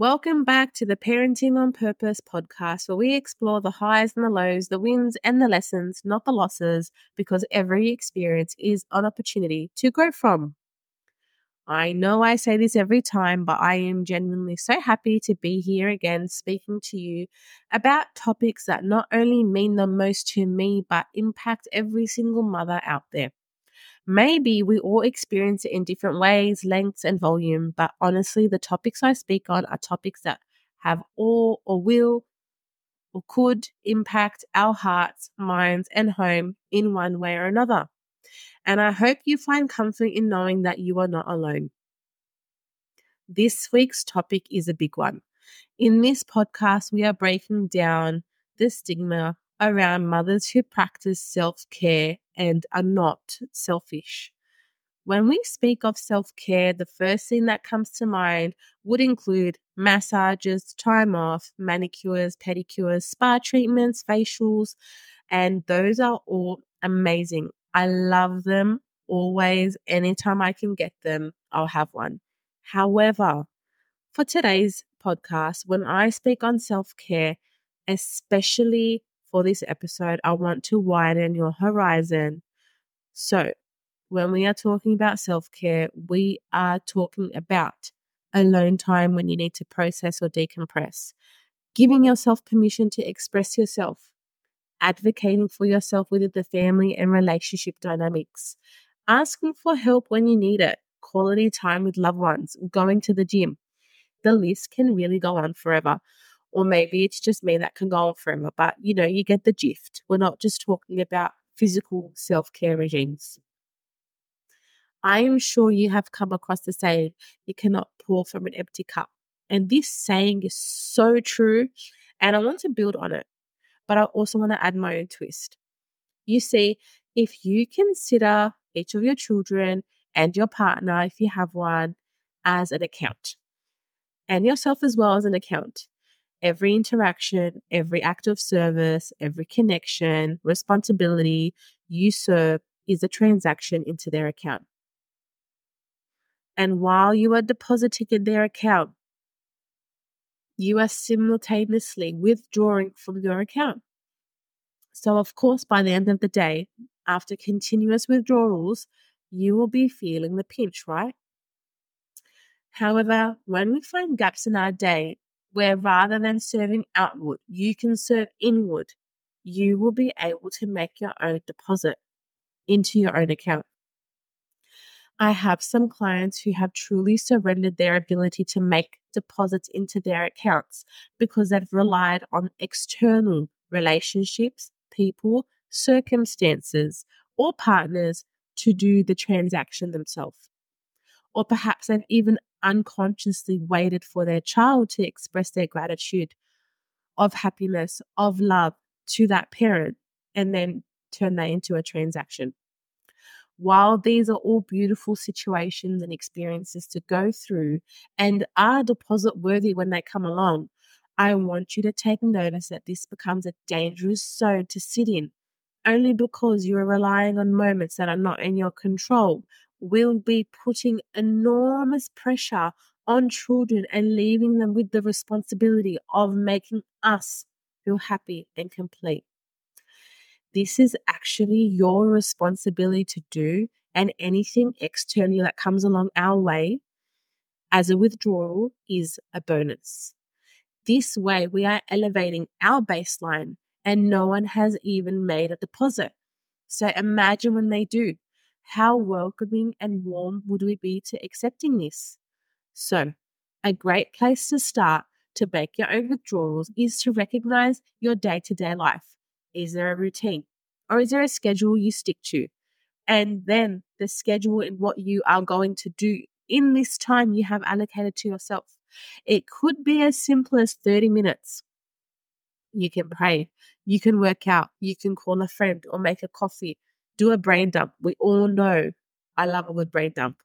Welcome back to the Parenting on Purpose podcast, where we explore the highs and the lows, the wins and the lessons, not the losses, because every experience is an opportunity to grow from. I know I say this every time, but I am genuinely so happy to be here again speaking to you about topics that not only mean the most to me, but impact every single mother out there. Maybe we all experience it in different ways, lengths, and volume, but honestly, the topics I speak on are topics that have all or will or could impact our hearts, minds, and home in one way or another. And I hope you find comfort in knowing that you are not alone. This week's topic is a big one. In this podcast, we are breaking down the stigma around mothers who practice self care and are not selfish. When we speak of self care, the first thing that comes to mind would include massages, time off, manicures, pedicures, spa treatments, facials, and those are all amazing. I love them always. Anytime I can get them, I'll have one. However, for today's podcast, when I speak on self care, especially for this episode, I want to widen your horizon. So, when we are talking about self care, we are talking about alone time when you need to process or decompress, giving yourself permission to express yourself, advocating for yourself within the family and relationship dynamics, asking for help when you need it, quality time with loved ones, going to the gym. The list can really go on forever or maybe it's just me that can go on forever. But you know, you get the gift. We're not just talking about physical self care regimes. I am sure you have come across the saying, you cannot pour from an empty cup. And this saying is so true. And I want to build on it, but I also want to add my own twist. You see, if you consider each of your children and your partner, if you have one, as an account, and yourself as well as an account, every interaction, every act of service, every connection, responsibility serve is a transaction into their account. And while you are depositing in their account, you are simultaneously withdrawing from your account. So, of course, by the end of the day, after continuous withdrawals, you will be feeling the pinch, right? However, when we find gaps in our day where rather than serving outward, you can serve inward, you will be able to make your own deposit into your own account. I have some clients who have truly surrendered their ability to make deposits into their accounts because they've relied on external relationships, people, circumstances, or partners to do the transaction themselves. Or perhaps they've even unconsciously waited for their child to express their gratitude of happiness, of love to that parent, and then turn that into a transaction. While these are all beautiful situations and experiences to go through and are deposit worthy when they come along, I want you to take notice that this becomes a dangerous zone to sit in only because you are relying on moments that are not in your control will be putting enormous pressure on children and leaving them with the responsibility of making us feel happy and complete. This is actually your responsibility to do, and anything externally that comes along our way as a withdrawal is a bonus. This way, we are elevating our baseline, and no one has even made a deposit. So imagine when they do how welcoming and warm would we be to accepting this? So, a great place to start to make your own withdrawals is to recognize your day to day life. Is there a routine or is there a schedule you stick to? And then the schedule and what you are going to do in this time you have allocated to yourself. It could be as simple as 30 minutes. You can pray, you can work out, you can call a friend or make a coffee do a brain dump. We all know I love a good brain dump.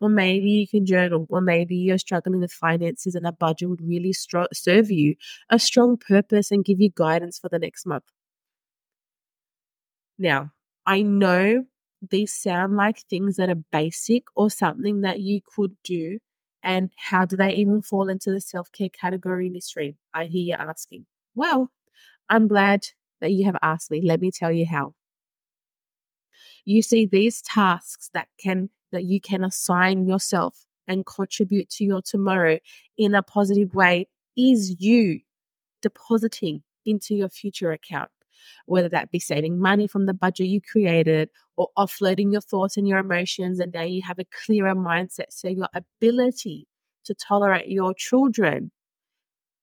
Or maybe you can journal, or maybe you're struggling with finances and a budget would really serve you a strong purpose and give you guidance for the next month. Now, I know these sound like things that are basic or something that you could do And how do they even fall into the self care category in this stream? I hear you asking. Well, I'm glad that you have asked me. Let me tell you how. You see, these tasks that can that you can assign yourself and contribute to your tomorrow in a positive way is you depositing into your future account, whether that be saving money from the budget you created or offloading your thoughts and your emotions. And now you have a clearer mindset. So your ability to tolerate your children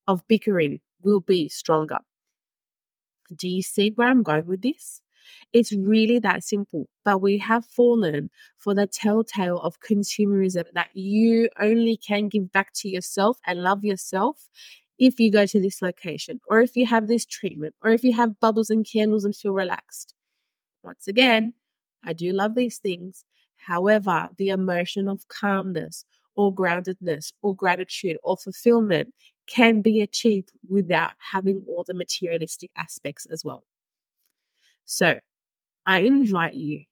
of bickering will be stronger. Do you see where I'm going with this? It's really that simple. But we have fallen for the telltale of consumerism that you only can give back to yourself and love yourself if you go to this location, or if you have this treatment, or if you have bubbles and candles and feel relaxed. Once again, I do love these things. However, the emotion of calmness or groundedness or gratitude or fulfillment can be achieved without having all the materialistic aspects as well. So I invite you.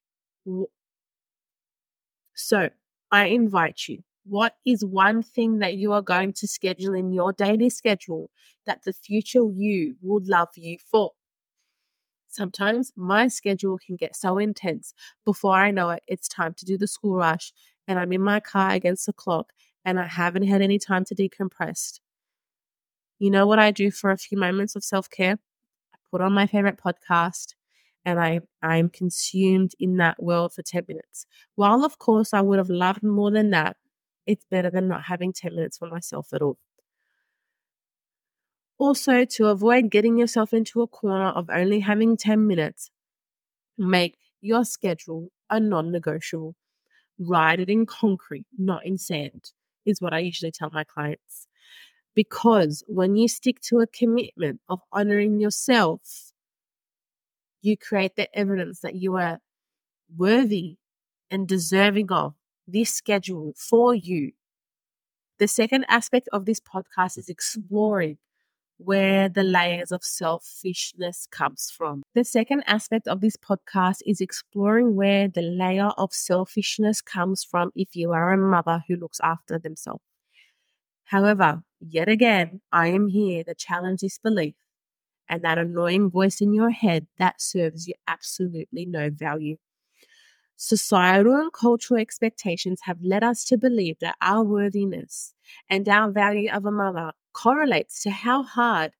So I invite you. What is one thing that you are going to schedule in your daily schedule that the future you would love you for? Sometimes my schedule can get so intense before I know it, it's time to do the school rush and I'm in my car against the clock and I haven't had any time to decompress. You know what I do for a few moments of self care? I put on my favorite podcast and I I'm consumed in that world for 10 minutes. While of course I would have loved more than that, it's better than not having 10 minutes for myself at all. Also, to avoid getting yourself into a corner of only having 10 minutes, make your schedule a non negotiable. Write it in concrete, not in sand, is what I usually tell my clients. Because when you stick to a commitment of honoring yourself, you create the evidence that you are worthy and deserving of this schedule for you. The second aspect of this podcast is exploring where the layers of selfishness comes from. The second aspect of this podcast is exploring where the layer of selfishness comes from if you are a mother who looks after themselves. However, yet again, I am here to challenge this belief and that annoying voice in your head that serves you absolutely no value. Societal and cultural expectations have led us to believe that our worthiness and our value of a mother correlates to how hard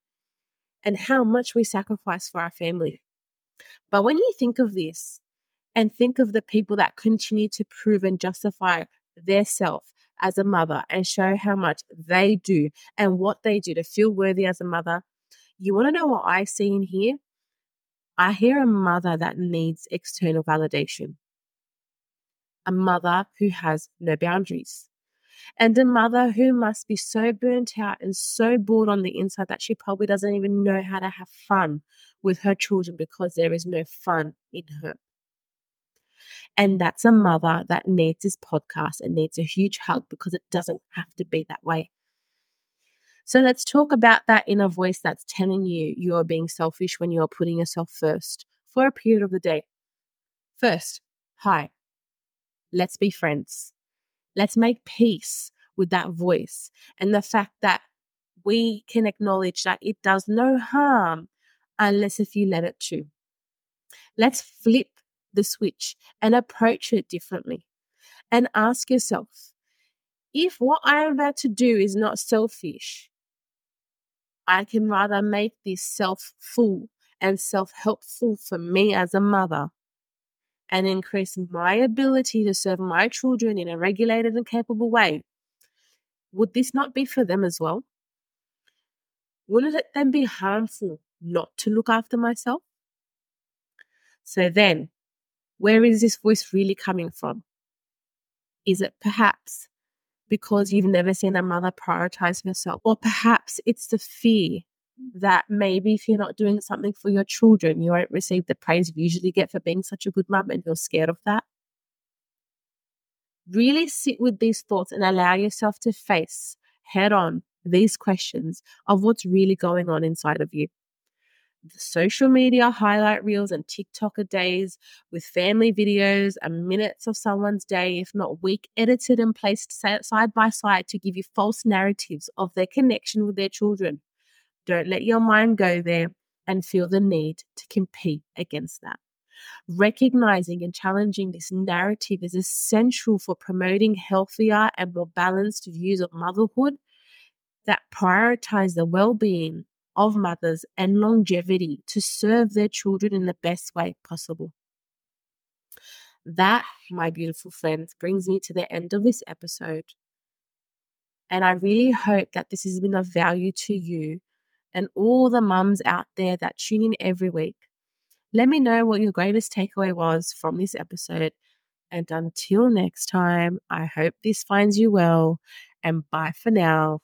and how much we sacrifice for our family. But when you think of this and think of the people that continue to prove and justify their self as a mother and show how much they do and what they do to feel worthy as a mother, you want to know what I see in here? I hear a mother that needs external validation, a mother who has no boundaries, and a mother who must be so burnt out and so bored on the inside that she probably doesn't even know how to have fun with her children because there is no fun in her. And that's a mother that needs this podcast and needs a huge hug because it doesn't have to be that way. So let's talk about that in a voice that's telling you you are being selfish when you're putting yourself first for a period of the day. First, hi, let's be friends. Let's make peace with that voice and the fact that we can acknowledge that it does no harm unless if you let it to. Let's flip the switch and approach it differently and ask yourself if what I am about to do is not selfish, I can rather make this self full and self helpful for me as a mother and increase my ability to serve my children in a regulated and capable way, would this not be for them as well? Wouldn't it then be harmful not to look after myself? So then, where is this voice really coming from? Is it perhaps because you've never seen a mother prioritize herself. Or perhaps it's the fear that maybe if you're not doing something for your children, you won't receive the praise you usually get for being such a good mum and you're scared of that. Really sit with these thoughts and allow yourself to face head on these questions of what's really going on inside of you. The social media highlight reels and TikToker days with family videos and minutes of someone's day, if not week, edited and placed side by side to give you false narratives of their connection with their children. Don't let your mind go there and feel the need to compete against that. Recognizing and challenging this narrative is essential for promoting healthier and more balanced views of motherhood that prioritize the well being of mothers and longevity to serve their children in the best way possible. That, my beautiful friends, brings me to the end of this episode. And I really hope that this has been of value to you and all the mums out there that tune in every week. Let me know what your greatest takeaway was from this episode. And until next time, I hope this finds you well. And bye for now.